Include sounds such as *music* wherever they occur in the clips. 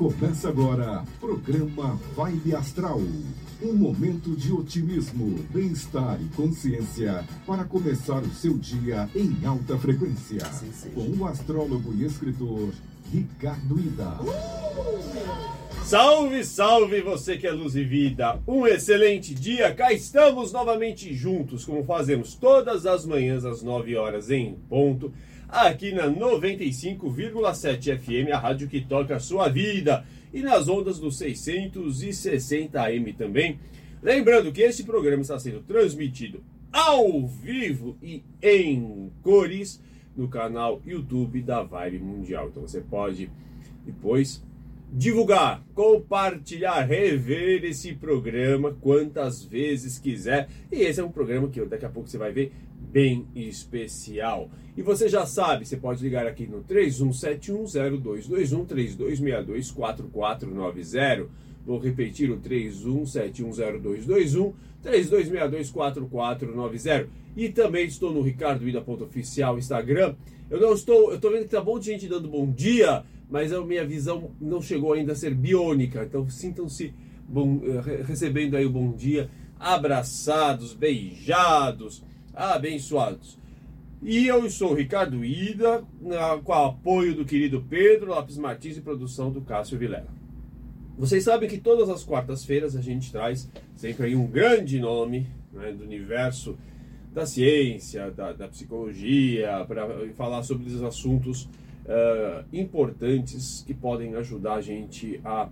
Começa agora, programa Vibe Astral. Um momento de otimismo, bem-estar e consciência para começar o seu dia em alta frequência. Com o astrólogo e escritor Ricardo Ida. Salve, salve você que é luz e vida! Um excelente dia! Cá estamos novamente juntos, como fazemos todas as manhãs às 9 horas em ponto, aqui na 95,7 FM, a rádio que toca a sua vida, e nas ondas do 660 AM também. Lembrando que este programa está sendo transmitido ao vivo e em cores no canal YouTube da Vibe Mundial. Então você pode depois divulgar, compartilhar, rever esse programa quantas vezes quiser. E esse é um programa que daqui a pouco você vai ver bem especial. E você já sabe, você pode ligar aqui no 31710221 3262 4490. Vou repetir o 31710221 3262 4490. E também estou no Ricardo Ida.oficial Instagram. Eu não estou, eu estou vendo que tá bom de gente dando bom dia, mas a minha visão não chegou ainda a ser biônica. Então sintam-se eh, recebendo aí o bom dia, abraçados, beijados, abençoados. E eu sou Ricardo Ida, com o apoio do querido Pedro Lopes Martins e produção do Cássio Vilela. Vocês sabem que todas as quartas-feiras a gente traz sempre aí um grande nome né, do universo da ciência, da, da psicologia, para falar sobre os assuntos uh, importantes que podem ajudar a gente a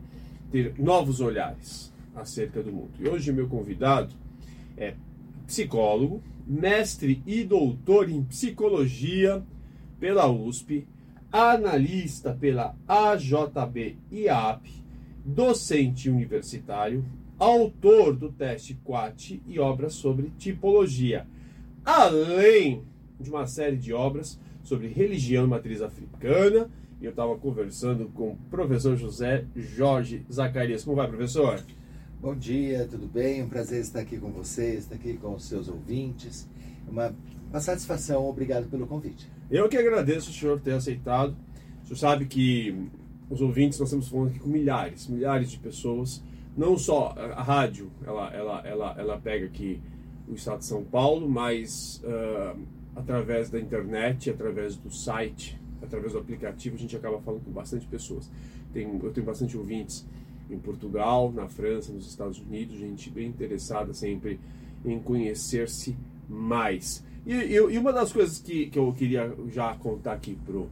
ter novos olhares acerca do mundo. E hoje meu convidado é psicólogo, mestre e doutor em psicologia pela USP, analista pela AJB IAP, docente universitário, autor do teste QAT e obras sobre tipologia, além de uma série de obras sobre religião e matriz africana. E eu estava conversando com o professor José Jorge Zacarias. Como vai, professor? Bom dia, tudo bem? Um prazer estar aqui com vocês, estar aqui com os seus ouvintes. Uma, uma satisfação, obrigado pelo convite. Eu que agradeço o senhor ter aceitado. O senhor sabe que os ouvintes, nós estamos falando aqui com milhares, milhares de pessoas. Não só a rádio, ela, ela, ela, ela pega aqui o estado de São Paulo, mas uh, através da internet, através do site, através do aplicativo, a gente acaba falando com bastante pessoas. Tem, eu tenho bastante ouvintes em Portugal, na França, nos Estados Unidos, gente bem interessada sempre em conhecer-se mais. E, e, e, uma das coisas que, que eu queria já contar aqui pro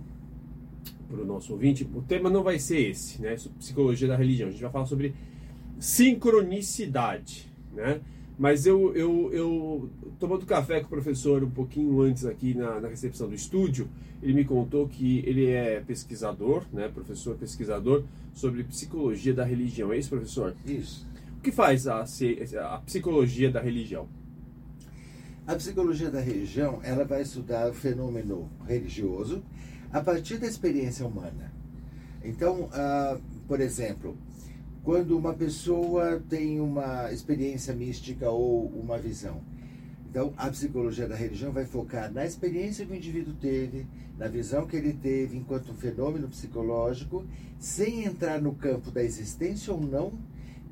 para o nosso ouvinte, o tema não vai ser esse, né? Psicologia da religião. A gente vai falar sobre sincronicidade, né? Mas eu, eu, eu tomando café com o professor um pouquinho antes aqui na, na recepção do estúdio, ele me contou que ele é pesquisador, né, professor pesquisador sobre psicologia da religião. É isso, professor? Isso. O que faz a, a psicologia da religião? A psicologia da religião, ela vai estudar o fenômeno religioso a partir da experiência humana. Então, uh, por exemplo, quando uma pessoa tem uma experiência mística ou uma visão. Então, a psicologia da religião vai focar na experiência que o indivíduo teve, na visão que ele teve enquanto fenômeno psicológico, sem entrar no campo da existência ou não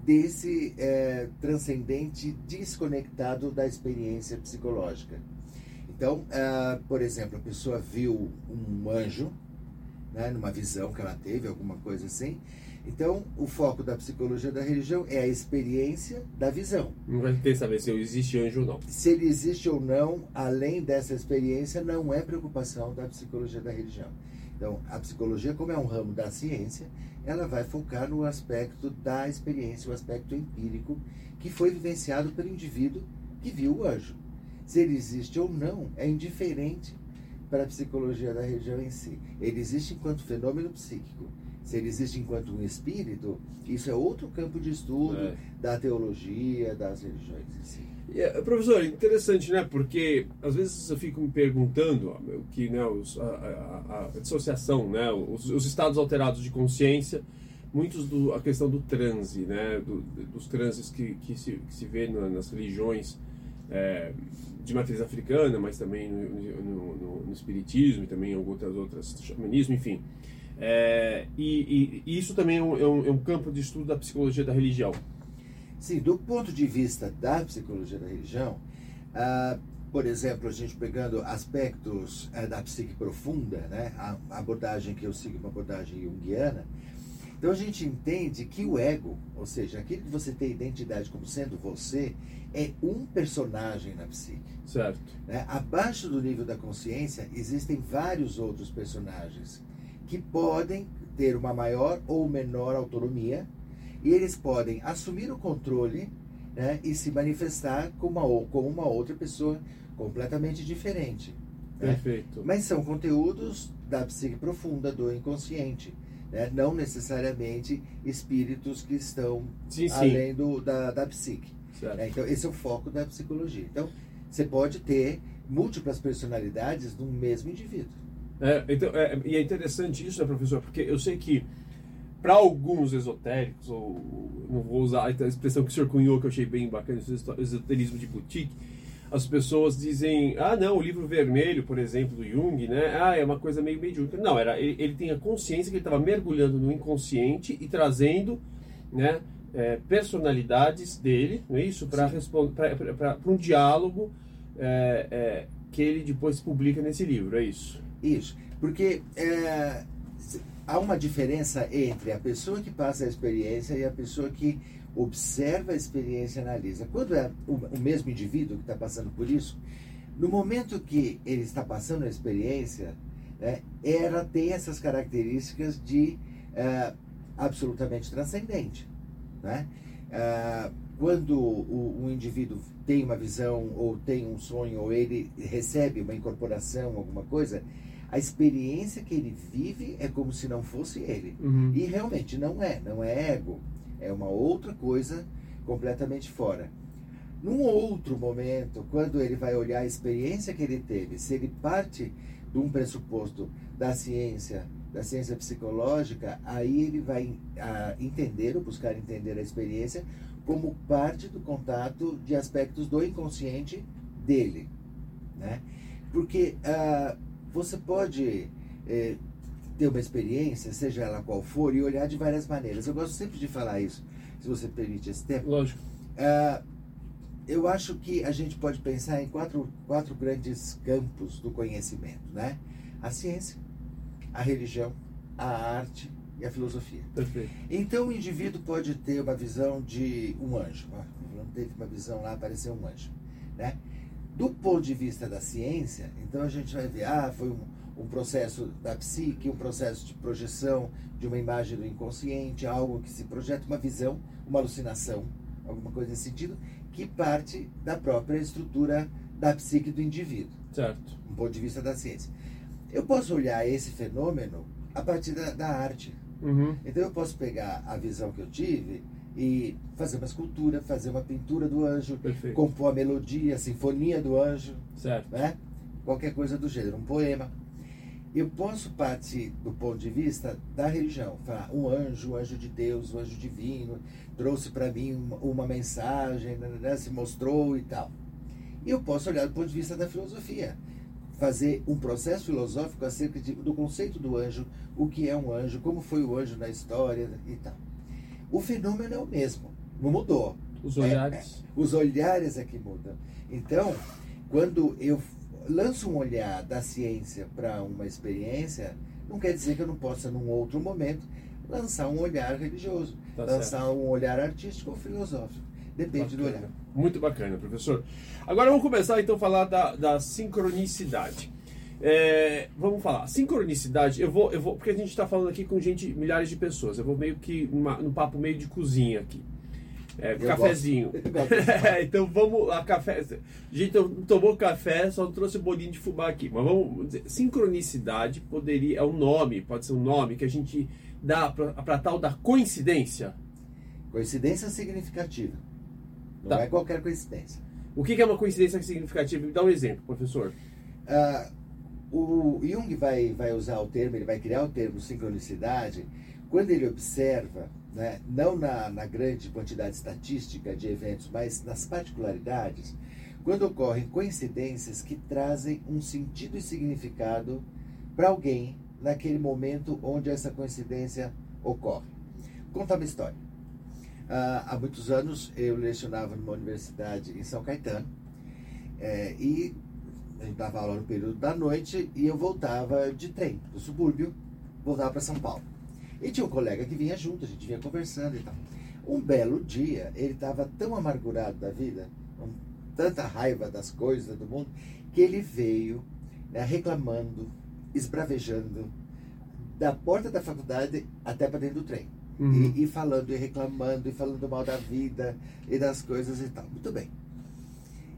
desse é, transcendente desconectado da experiência psicológica. Então, uh, por exemplo, a pessoa viu um anjo, né, numa visão que ela teve, alguma coisa assim, então, o foco da psicologia da religião é a experiência da visão. Não vai ter saber se existe anjo ou não. Se ele existe ou não, além dessa experiência, não é preocupação da psicologia da religião. Então, a psicologia, como é um ramo da ciência, ela vai focar no aspecto da experiência, o aspecto empírico que foi vivenciado pelo indivíduo que viu o anjo. Se ele existe ou não, é indiferente para a psicologia da religião em si. Ele existe enquanto fenômeno psíquico se ele existe enquanto um espírito, isso é outro campo de estudo é. da teologia, das religiões em si. É, professor, interessante, né? Porque às vezes eu fico me perguntando o que, né, os, a, a, a, dissociação, né, os, os, estados alterados de consciência, muitos do a questão do transe, né, do, dos transes que, que, se, que se vê nas religiões é, de matriz africana, mas também no, no, no, no espiritismo e também em algumas outras, xamanismo, enfim. É, e, e, isso também é um, é, um, é um, campo de estudo da psicologia da religião. Sim, do ponto de vista da psicologia da religião, ah, por exemplo, a gente pegando aspectos eh, da psique profunda, né, a abordagem que eu sigo, uma abordagem junguiana, então a gente entende que o ego, ou seja, aquilo que você tem identidade como sendo você, é um personagem na psique. Certo. Né? Abaixo do nível da consciência existem vários outros personagens que podem ter uma maior ou menor autonomia e eles podem assumir o controle né, e se manifestar como uma, como uma outra pessoa completamente diferente. Né? Perfeito. Mas são conteúdos da psique profunda, do inconsciente. Né? Não necessariamente espíritos que estão sim, sim. além do, da, da psique. É, então, esse é o foco da psicologia. Então, você pode ter múltiplas personalidades no mesmo indivíduo. É, então, é, e é interessante isso, né, professor? Porque eu sei que para alguns esotéricos, ou não vou usar a expressão que o senhor cunhou, que eu achei bem bacana, o esoterismo de boutique, as pessoas dizem, ah não, o livro vermelho, por exemplo, do Jung, né? Ah, é uma coisa meio medíocre. Não, era, ele, ele tem a consciência que ele estava mergulhando no inconsciente e trazendo, né, é, personalidades dele, não é isso? Para um diálogo é, é, que ele depois publica nesse livro, é isso? Isso, porque é, há uma diferença entre a pessoa que passa a experiência e a pessoa que observa a experiência e analisa. Quando é o, o mesmo indivíduo que está passando por isso, no momento que ele está passando a experiência, né, ela tem essas características de uh, absolutamente transcendente. Né? Uh, quando o, o, indivíduo tem uma visão, ou tem um sonho, ou ele recebe uma incorporação, alguma coisa, a experiência que ele vive é como se não fosse ele. Uhum. E realmente não é, não é ego. É uma outra coisa completamente fora. Num outro momento, quando ele vai olhar a experiência que ele teve, se ele parte de um pressuposto da ciência, da ciência psicológica, aí ele vai a, entender ou buscar entender a experiência como parte do contato de aspectos do inconsciente dele, né? Porque uh, você pode é, ter uma experiência, seja ela qual for, e olhar de várias maneiras. Eu gosto sempre de falar isso, se você permite esse tempo. Lógico. Uh, eu acho que a gente pode pensar em quatro, quatro grandes campos do conhecimento, né? A ciência, a religião, a arte e a filosofia. Perfeito. Então o indivíduo pode ter uma visão de um anjo. Não teve uma visão lá, apareceu um anjo? Do ponto de vista da ciência, então a gente vai ver, ah, foi um, um processo da psique, um processo de projeção de uma imagem do inconsciente, algo que se projeta, uma visão, uma alucinação, alguma coisa nesse sentido, que parte da própria estrutura da psique do indivíduo. Certo. Do ponto de vista da ciência. Eu posso olhar esse fenômeno a partir da, da arte. Uhum. Então eu posso pegar a visão que eu tive e fazer uma escultura, fazer uma pintura do anjo, Perfeito. compor a melodia, a sinfonia do anjo, certo. Né? qualquer coisa do gênero, um poema. Eu posso partir do ponto de vista da religião, falar um anjo, um anjo de Deus, um anjo divino, trouxe para mim uma, uma mensagem, né, né, se mostrou e tal. E eu posso olhar do ponto de vista da filosofia, fazer um processo filosófico acerca de, do conceito do anjo, o que é um anjo, como foi o anjo na história e tal. O fenômeno é o mesmo, não mudou. Os olhares. É, é, os olhares é que mudam. Então, quando eu lanço um olhar da ciência para uma experiência, não quer dizer que eu não possa, num outro momento, lançar um olhar religioso, tá lançar certo. um olhar artístico ou filosófico. Depende bacana. do olhar. Muito bacana, professor. Agora vamos começar então a falar da, da sincronicidade. É, vamos falar. Sincronicidade, eu vou, eu vou, porque a gente está falando aqui com gente, milhares de pessoas. Eu vou meio que uma, no papo meio de cozinha aqui. É, cafezinho. *laughs* *laughs* então vamos lá, café. A gente tomou café, só trouxe bolinho de fubá aqui. Mas vamos dizer, sincronicidade poderia, é um nome, pode ser um nome que a gente dá para tal da coincidência. Coincidência significativa. Não tá. é qualquer coincidência. O que é uma coincidência significativa? Me dá um exemplo, professor. Uh, o Jung vai, vai usar o termo, ele vai criar o termo sincronicidade quando ele observa, né, não na, na grande quantidade estatística de eventos, mas nas particularidades, quando ocorrem coincidências que trazem um sentido e significado para alguém naquele momento onde essa coincidência ocorre. Vou contar uma história. Ah, há muitos anos eu lecionava numa universidade em São Caetano é, e a gente dava aula no período da noite e eu voltava de trem do subúrbio, voltava para São Paulo. E tinha um colega que vinha junto, a gente vinha conversando e tal. Um belo dia, ele estava tão amargurado da vida, com tanta raiva das coisas do mundo, que ele veio né, reclamando, esbravejando, da porta da faculdade até para dentro do trem. Uhum. E, e, falando e reclamando e falando mal da vida e das coisas e tal. Muito bem.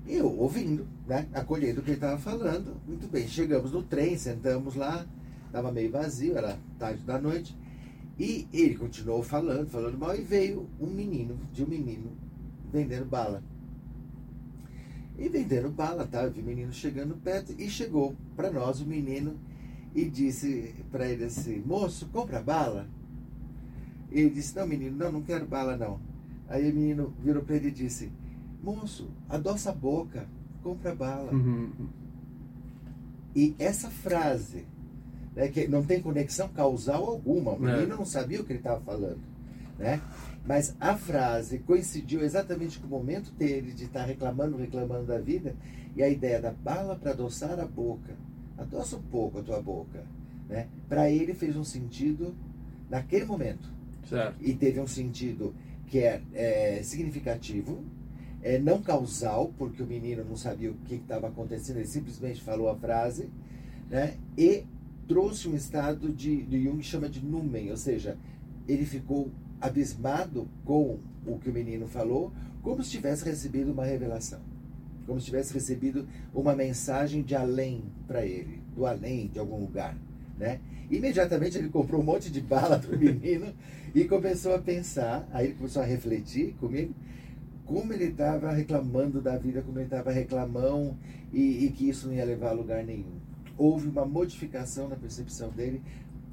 Eu ouvindo, né, acolhendo o que ele estava falando. Muito bem. Chegamos no trem, sentamos lá, estava meio vazio, era tarde da noite. E ele continuou falando, falando mal, e veio um menino, de um menino, vendendo bala. E vendendo bala, tá? Eu vi o menino chegando perto e chegou para nós o menino e disse para ele assim: Moço, compra bala. E ele disse: Não, menino, não, não quero bala não. Aí o menino virou para ele e disse: Moço, adoça a boca, compra bala. Uhum. E essa frase né, que não tem conexão causal alguma. O menino é. não sabia o que ele estava falando. Né? Mas a frase coincidiu exatamente com o momento dele de estar tá reclamando, reclamando da vida, e a ideia da bala para adoçar a boca. Adoça um pouco a tua boca. Né? Para ele fez um sentido naquele momento. Certo. E teve um sentido que é, é significativo, é não causal, porque o menino não sabia o que estava acontecendo, ele simplesmente falou a frase, né? e trouxe um estado de, de Jung chama de numen, ou seja, ele ficou abismado com o que o menino falou, como se tivesse recebido uma revelação, como se tivesse recebido uma mensagem de além para ele, do além de algum lugar, né? Imediatamente ele comprou um monte de bala para o *laughs* menino e começou a pensar, aí ele começou a refletir comigo, como ele estava reclamando da vida, como ele estava reclamão e, e que isso não ia levar a lugar nenhum houve uma modificação na percepção dele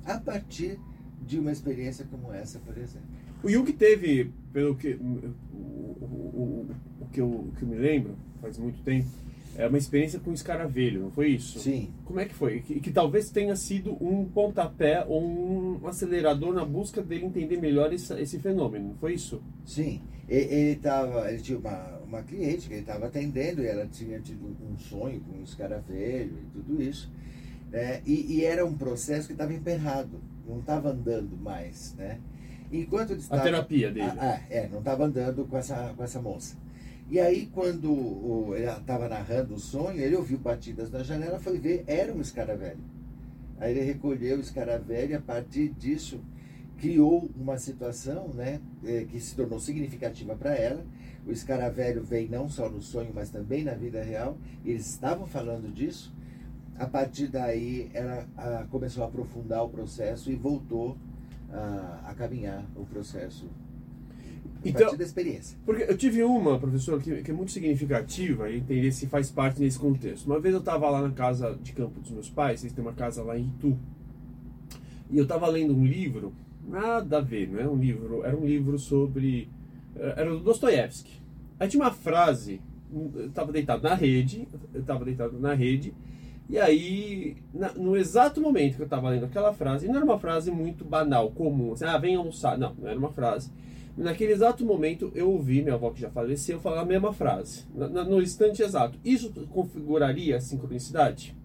a partir de uma experiência como essa, por exemplo. O Jung teve, pelo que, o, o, o, que, eu, que eu me lembro, faz muito tempo, é uma experiência com escaravelho, não foi isso? Sim. Como é que foi? Que, que talvez tenha sido um pontapé ou um acelerador na busca dele entender melhor esse, esse fenômeno, não foi isso? Sim. Ele, tava, ele tinha uma, uma cliente que ele estava atendendo e ela tinha tido um sonho com um escaravelho e tudo isso. Né? E, e era um processo que estava emperrado, não estava andando mais, né? Enquanto ele estava, a terapia dele. Ah, é, não estava andando com essa, com essa moça. E aí, quando o, ele estava narrando o sonho, ele ouviu batidas na janela, foi ver, era um escaravelho. Aí ele recolheu o escaravelho e a partir disso criou uma situação né, é, que se tornou significativa para ela. O escaravelho vem não só no sonho, mas também na vida real. Eles estavam falando disso. A partir daí, ela a, começou a aprofundar o processo e voltou a, a caminhar o processo então, partir da experiência. Porque eu tive uma, professor, que, que é muito significativa e entender se faz parte nesse contexto. Uma vez eu estava lá na casa de campo dos meus pais, eles têm uma casa lá em Itu. E eu estava lendo um livro, nada a ver, não é um livro, era um livro sobre. Eh, era do Dostoiévski. Aí tinha uma frase, eu estava deitado na rede, eu estava deitado na rede, e aí, na, no exato momento que eu estava lendo aquela frase, e não era uma frase muito banal, comum, assim, ah, vem almoçar. Não, não era uma frase Naquele exato momento, eu ouvi minha avó que já faleceu falar a mesma frase, no instante exato. Isso configuraria a sincronicidade?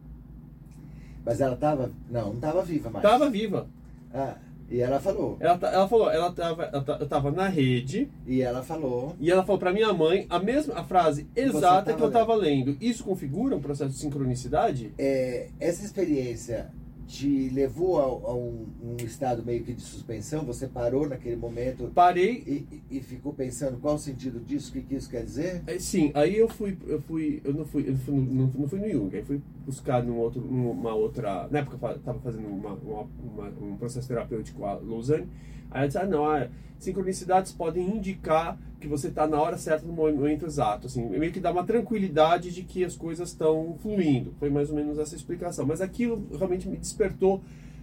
Mas ela estava. Não, não estava viva mais. Estava viva. Ah, e ela falou. Ela, ela falou, ela estava eu estava na rede. E ela falou. E ela falou para minha mãe a mesma a frase exata que eu estava lendo. Isso configura um processo de sincronicidade? É, essa experiência te levou a, a um, um, estado meio que de suspensão? Você parou naquele momento? Parei e, e ficou pensando qual o sentido disso, o que, que isso quer dizer? É, sim, aí eu fui, eu fui, eu não fui, eu fui no, não, não fui no Jung, aí fui buscar num outro, numa outra, na época eu estava fazendo uma, uma, uma, um processo terapêutico a Lausanne, aí eu disse, ah não, ah, sincronicidades podem indicar que você está na hora certa no momento exato, assim, meio que dá uma tranquilidade de que as coisas estão fluindo. Foi mais ou menos essa explicação. Mas aquilo realmente me despertou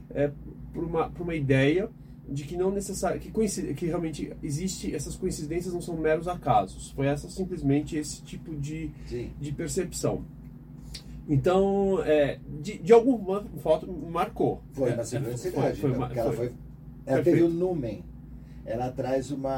é, para uma, uma ideia de que não necessário que, que realmente existe essas coincidências não são meros acasos. Foi essa simplesmente esse tipo de, de percepção. Então, é, de, de alguma forma, marcou. Foi é, uma é, sincronicidade. foi- foi então, ma- porque ela, foi. foi, ela Perfeito. teve o numen. Ela traz uma,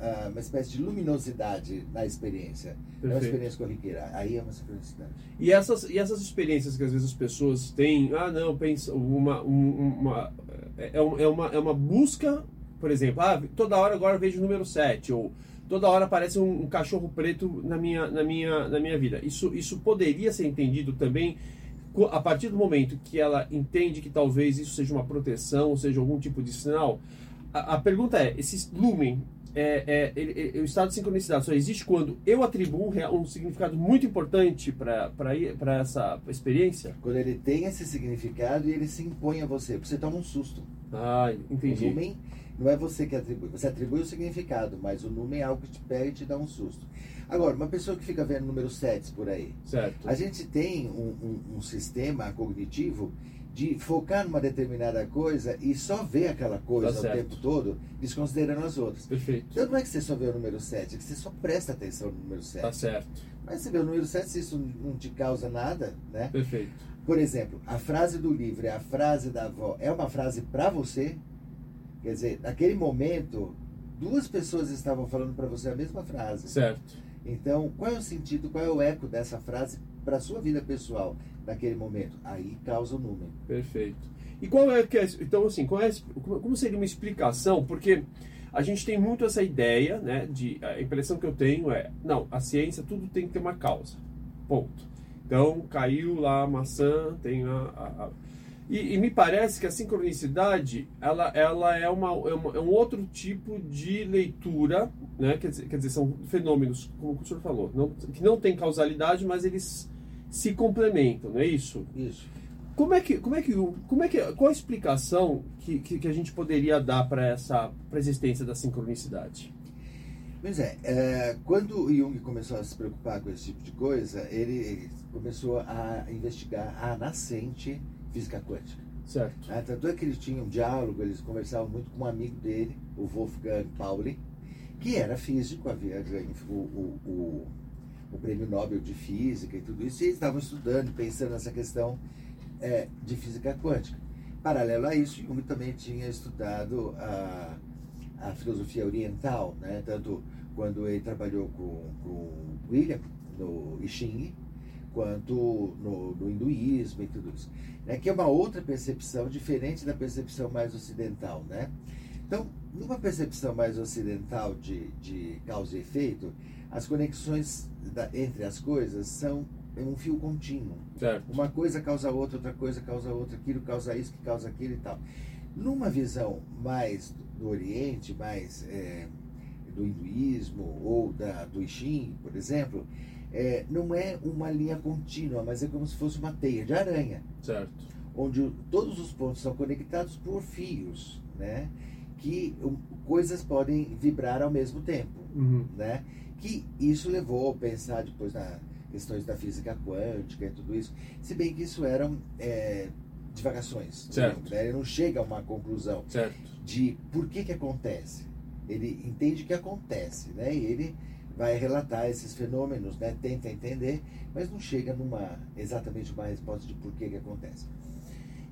ah, uma espécie de luminosidade na experiência. Não é uma Perfeito. experiência corriqueira. Aí é uma sincronicidade. E essas, e essas experiências que às vezes as pessoas têm, ah, não, pensa, uma, um- uma, é, um- é uma, é uma busca, por exemplo, ah, toda hora agora vejo o número 7, ou toda hora aparece um, um cachorro preto na minha, na minha, na minha vida. Isso, isso poderia ser entendido também a partir do momento que ela entende que talvez isso seja uma proteção, ou seja algum tipo de sinal. A, a pergunta é, esse lumen, é, é, ele- ele- o estado de sincronicidade só existe quando eu atribuo um, um significado muito importante para essa experiência? Quando ele tem esse significado e ele se impõe a você, você toma um susto. Ah, O entendi. Não é você que atribui, você atribui o significado, mas o numen é algo que te pega e te dá um susto. Agora, uma pessoa que fica vendo número 7 por aí, Certo. a gente tem um, um- um sistema cognitivo de focar numa determinada coisa e só ver aquela coisa Tá o tempo todo, desconsiderando as outras. Perfeito. Então não é que você só vê o número 7, é que você só presta atenção no número 7. Tá certo. Mas você vê o número 7, se isso não te causa nada, né? Perfeito. Por exemplo, a frase do livro e a frase da avó é uma frase para você? Quer dizer, naquele momento, duas pessoas estavam falando para você a mesma frase. Certo. Então, qual é o sentido, qual é o eco dessa frase para a sua vida pessoal naquele momento? Aí causa o número. Perfeito. E qual é que é, então assim, qual é, como seria uma explicação? Porque a gente tem muito essa ideia, né, de a impressão que eu tenho é, não, a ciência tudo tem que ter uma causa. Ponto. Então, caiu lá a maçã, tem a, a- a- e, e me parece que a sincronicidade ela, ela é, uma, é, uma- é um outro tipo de leitura, né? quer, dizer, quer dizer, são fenômenos, como o senhor falou, não, que não tem causalidade, mas eles se complementam, não é isso? Isso. Como é que, como é que, como é que, qual a explicação que, que, que a gente poderia dar para essa pra existência da sincronicidade? Pois é, é, quando Jung começou a se preocupar com esse tipo de coisa, ele começou a investigar a nascente física quântica. Certo. Ah, tanto é que eles tinham um diálogo, eles conversavam muito com um amigo dele, o Wolfgang Pauli, que era físico, havia ganho o, o, o, o prêmio Nobel de Física e tudo isso, e eles estavam estudando, pensando nessa questão é, de física quântica. Paralelo a isso, Jung também tinha estudado a, a filosofia oriental, né? tanto quando ele trabalhou com, com William no I Ching, quanto no, no hinduísmo e tudo isso. Né? Que é uma outra percepção diferente da percepção mais ocidental. Né? Então, numa percepção mais ocidental de, de causa e efeito, as conexões da- entre as coisas são um fio contínuo. Certo. Uma coisa causa outra, outra coisa causa outra, aquilo causa isso, que causa aquilo e tal. Numa visão mais do Oriente, mais é, do hinduísmo ou da, do I Ching, por exemplo, é, não é uma linha contínua, mas é como se fosse uma teia de aranha, Certo. onde todos os pontos são conectados por fios, né? Que um, coisas podem vibrar ao mesmo tempo Uhum. né? Que isso levou a pensar depois na questões da física quântica e tudo isso. Se bem que isso eram é, divagações. Certo. Né? Ele não chega a uma conclusão Certo. de por que que acontece. Ele entende que acontece, né? E ele vai relatar esses fenômenos, né? Tenta entender, mas não chega numa exatamente uma resposta de por que que acontece.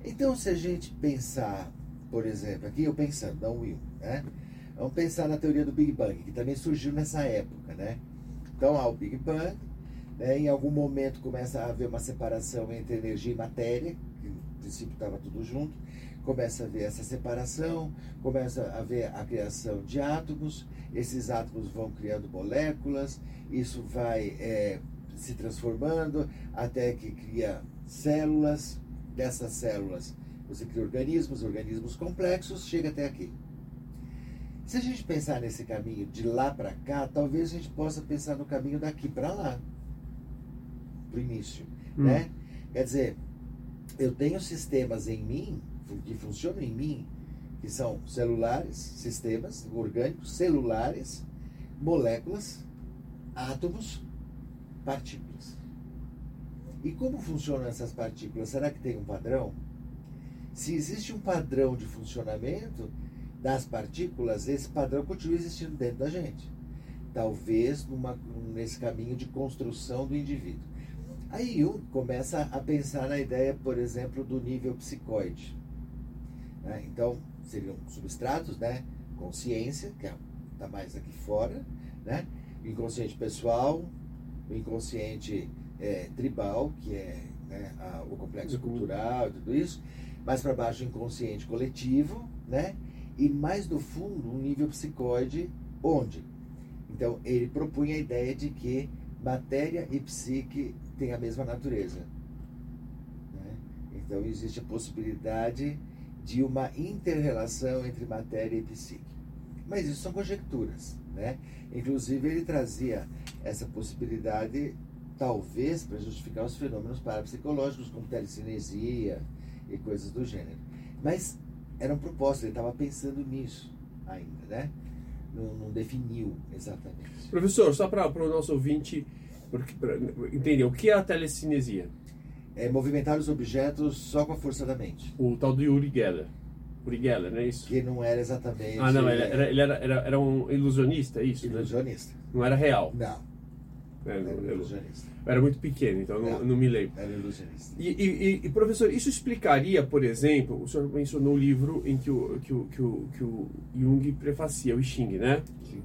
Então, se a gente pensar, por exemplo, aqui eu pensando, não Will, né? Vamos pensar na teoria do Big Bang, que também surgiu nessa época, né? Então, há o Big Bang, né? em algum momento começa a haver uma separação entre energia e matéria, que no princípio estava tudo junto, começa a haver essa separação, começa a haver a criação de átomos, esses átomos vão criando moléculas, isso vai é, se transformando até que cria células, dessas células você cria organismos, organismos complexos, chega até aqui. Se a gente pensar nesse caminho de lá para cá, talvez a gente possa pensar no caminho daqui para lá, para o início, Hum. né? Quer dizer, eu tenho sistemas em mim que funcionam em mim, que são celulares, sistemas orgânicos, celulares, moléculas, átomos, partículas. E como funcionam essas partículas? Será que tem um padrão? Se existe um padrão de funcionamento das partículas, esse padrão continua existindo dentro da gente. Talvez numa, nesse caminho de construção do indivíduo. Aí Jung começa a pensar na ideia, por exemplo, do nível psicoide. Né? Então, seriam substratos, né? consciência, que está mais aqui fora, né? inconsciente pessoal, o inconsciente é, tribal, que é né, a, o complexo cultural e tudo isso, mais para baixo o inconsciente coletivo, né? e mais do fundo um nível psicoide, onde? Então, ele propunha a ideia de que matéria e psique têm a mesma natureza. Né? Então, existe a possibilidade de uma interrelação entre matéria e psique. Mas isso são conjecturas. Né? Inclusive, ele trazia essa possibilidade, talvez, para justificar os fenômenos parapsicológicos, como telecinesia e coisas do gênero. Mas era um propósito, ele estava pensando nisso ainda, né? Não, não definiu exatamente. Professor, só para o nosso ouvinte entender, o que é a telecinesia? É movimentar os objetos só com a força da mente. O tal do Uri Geller. Uri Geller, não é isso? Que não era exatamente... Ah, não, ele era, ele era, era, era um ilusionista, é isso? Né? Ilusionista. Né? Não era real? Não. É, era ilusionista. Eu era muito pequeno, então não, não me lembro. Era ilusionista. E, e, e, professor, isso explicaria, por exemplo, o senhor mencionou o livro em que o, que o, que o, que o Jung prefacia, o I Ching, né? Sim.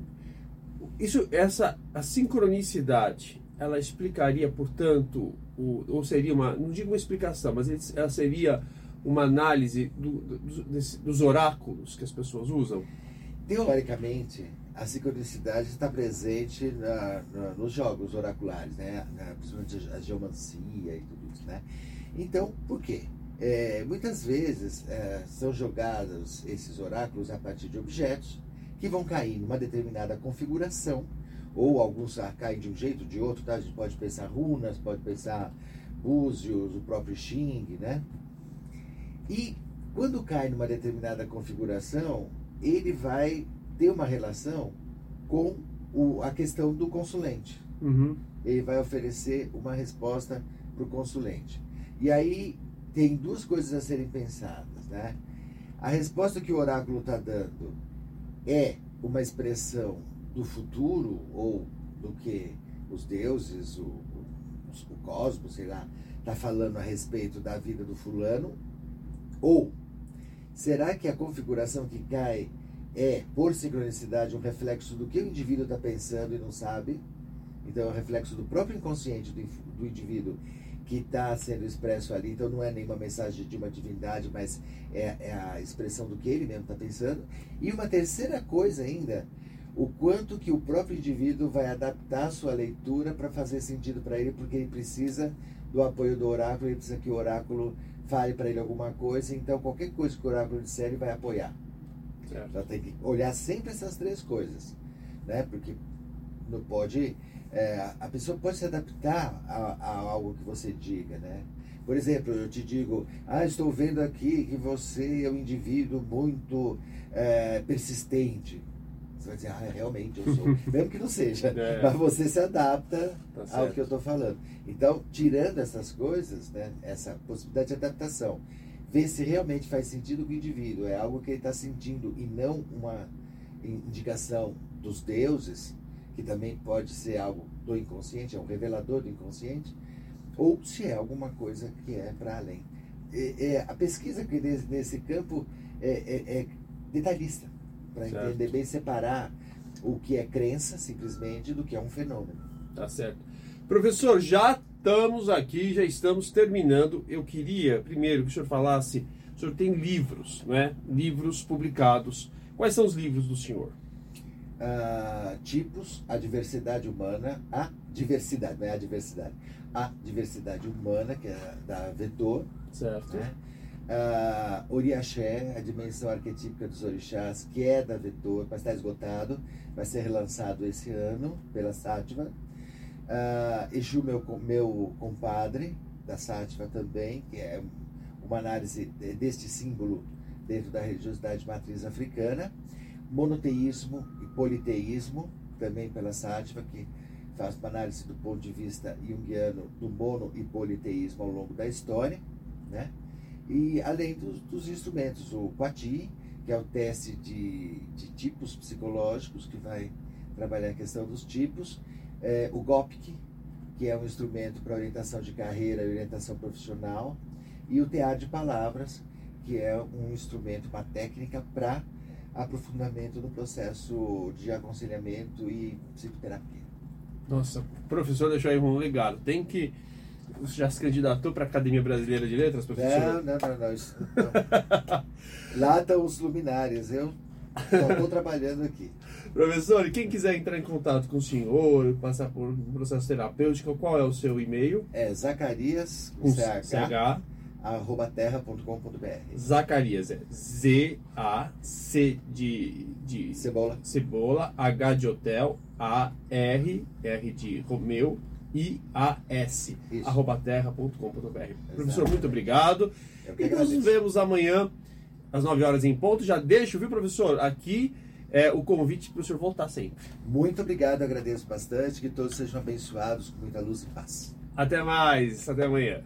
Isso, essa a sincronicidade ela explicaria, portanto, o, ou seria uma, não digo uma explicação, mas ela seria uma análise do, do, desse, dos oráculos que as pessoas usam? Teoricamente, a sincronicidade está presente na, na, nos jogos oraculares, né? Na, principalmente a geomancia e tudo isso. Né? Então, por quê? É, muitas vezes é, são jogados esses oráculos a partir de objetos que vão cair numa determinada configuração ou alguns caem de um jeito, de outro, tá? A gente pode pensar runas, pode pensar búzios, o próprio Xing, né? E quando cai numa determinada configuração, ele vai ter uma relação com o, a questão do consulente. Uhum. Ele vai oferecer uma resposta para o consulente. E aí tem duas coisas a serem pensadas, né? A resposta que o oráculo está dando é uma expressão do futuro ou do que os deuses, o, o, o cosmos, sei lá, está falando a respeito da vida do fulano? Ou será que a configuração que cai é, por sincronicidade, um reflexo do que o indivíduo está pensando e não sabe? Então é um reflexo do próprio inconsciente do, do indivíduo que está sendo expresso ali. Então não é nenhuma mensagem de uma divindade, mas é, é a expressão do que ele mesmo está pensando. E uma terceira coisa ainda o quanto que o próprio indivíduo vai adaptar a sua leitura para fazer sentido para ele, porque ele precisa do apoio do oráculo, ele precisa que o oráculo fale para ele alguma coisa, então qualquer coisa que o oráculo disser, ele vai apoiar. Certo. Então tem que olhar sempre essas três coisas, né? Porque não pode, é, a pessoa pode se adaptar a, a, algo que você diga, né? Por exemplo, eu te digo, ah, estou vendo aqui que você é um indivíduo muito é, persistente. Você vai dizer, ah, realmente eu sou. *laughs* Mesmo que não seja. É. Mas você se adapta tá ao que eu estou falando. Então, tirando essas coisas, né, essa possibilidade de adaptação, ver se realmente faz sentido com o indivíduo, é algo que ele está sentindo e não uma indicação dos deuses, que também pode ser algo do inconsciente, é um revelador do inconsciente, ou se é alguma coisa que é para além. É, é, a pesquisa que nesse, nesse campo é, é, é detalhista para entender bem separar o que é crença simplesmente do que é um fenômeno. Tá certo. Professor, já estamos aqui, já estamos terminando. Eu queria primeiro que o senhor falasse, o senhor tem livros, né? Livros publicados. Quais são os livros do senhor? Uh, tipos, a diversidade humana, a diversidade, não é a diversidade, a diversidade humana, que é da Vetor. Certo. Né? Uh, Oriaxé, a dimensão arquetípica dos orixás, que é da Vetor, mas está esgotado, vai ser relançado esse ano pela Sátiva. Uh, Exu, meu, meu compadre, da Sátiva também, que é uma análise deste símbolo dentro da religiosidade matriz africana. Monoteísmo e politeísmo, também pela Sátiva, que faz uma análise do ponto de vista junguiano do mono e politeísmo ao longo da história, né? E além dos, dos instrumentos, o Quati, que é o teste de, de, tipos psicológicos, que vai trabalhar a questão dos tipos, é, o GOPIC, que é um instrumento para orientação de carreira e orientação profissional, e o teatro de palavras, que é um instrumento, uma técnica para aprofundamento no processo de aconselhamento e psicoterapia. Nossa, professor deixou aí um legado. Tem que. Você já se candidatou para a Academia Brasileira de Letras, professor? Não, não, não. não, isso, não. Lá estão os luminares. Eu estou trabalhando aqui. *laughs* Professor, e quem quiser entrar em contato com o senhor, passar por um processo terapêutico, qual é o seu e-mail? É Zacarias, Com CH, CH. arroba terra.com.br. Zacarias é Z-A-C de, de Cebola. cebola, H de hotel, A-R, R de Romeu, I-A-S, arroba terra.com.br. Professor, muito obrigado. E nós nos vemos amanhã, às 9 horas em ponto. Já deixo, viu, professor? Aqui é o convite para o senhor voltar sempre. Muito obrigado, agradeço bastante. Que todos sejam abençoados com muita luz e paz. Até mais, até amanhã.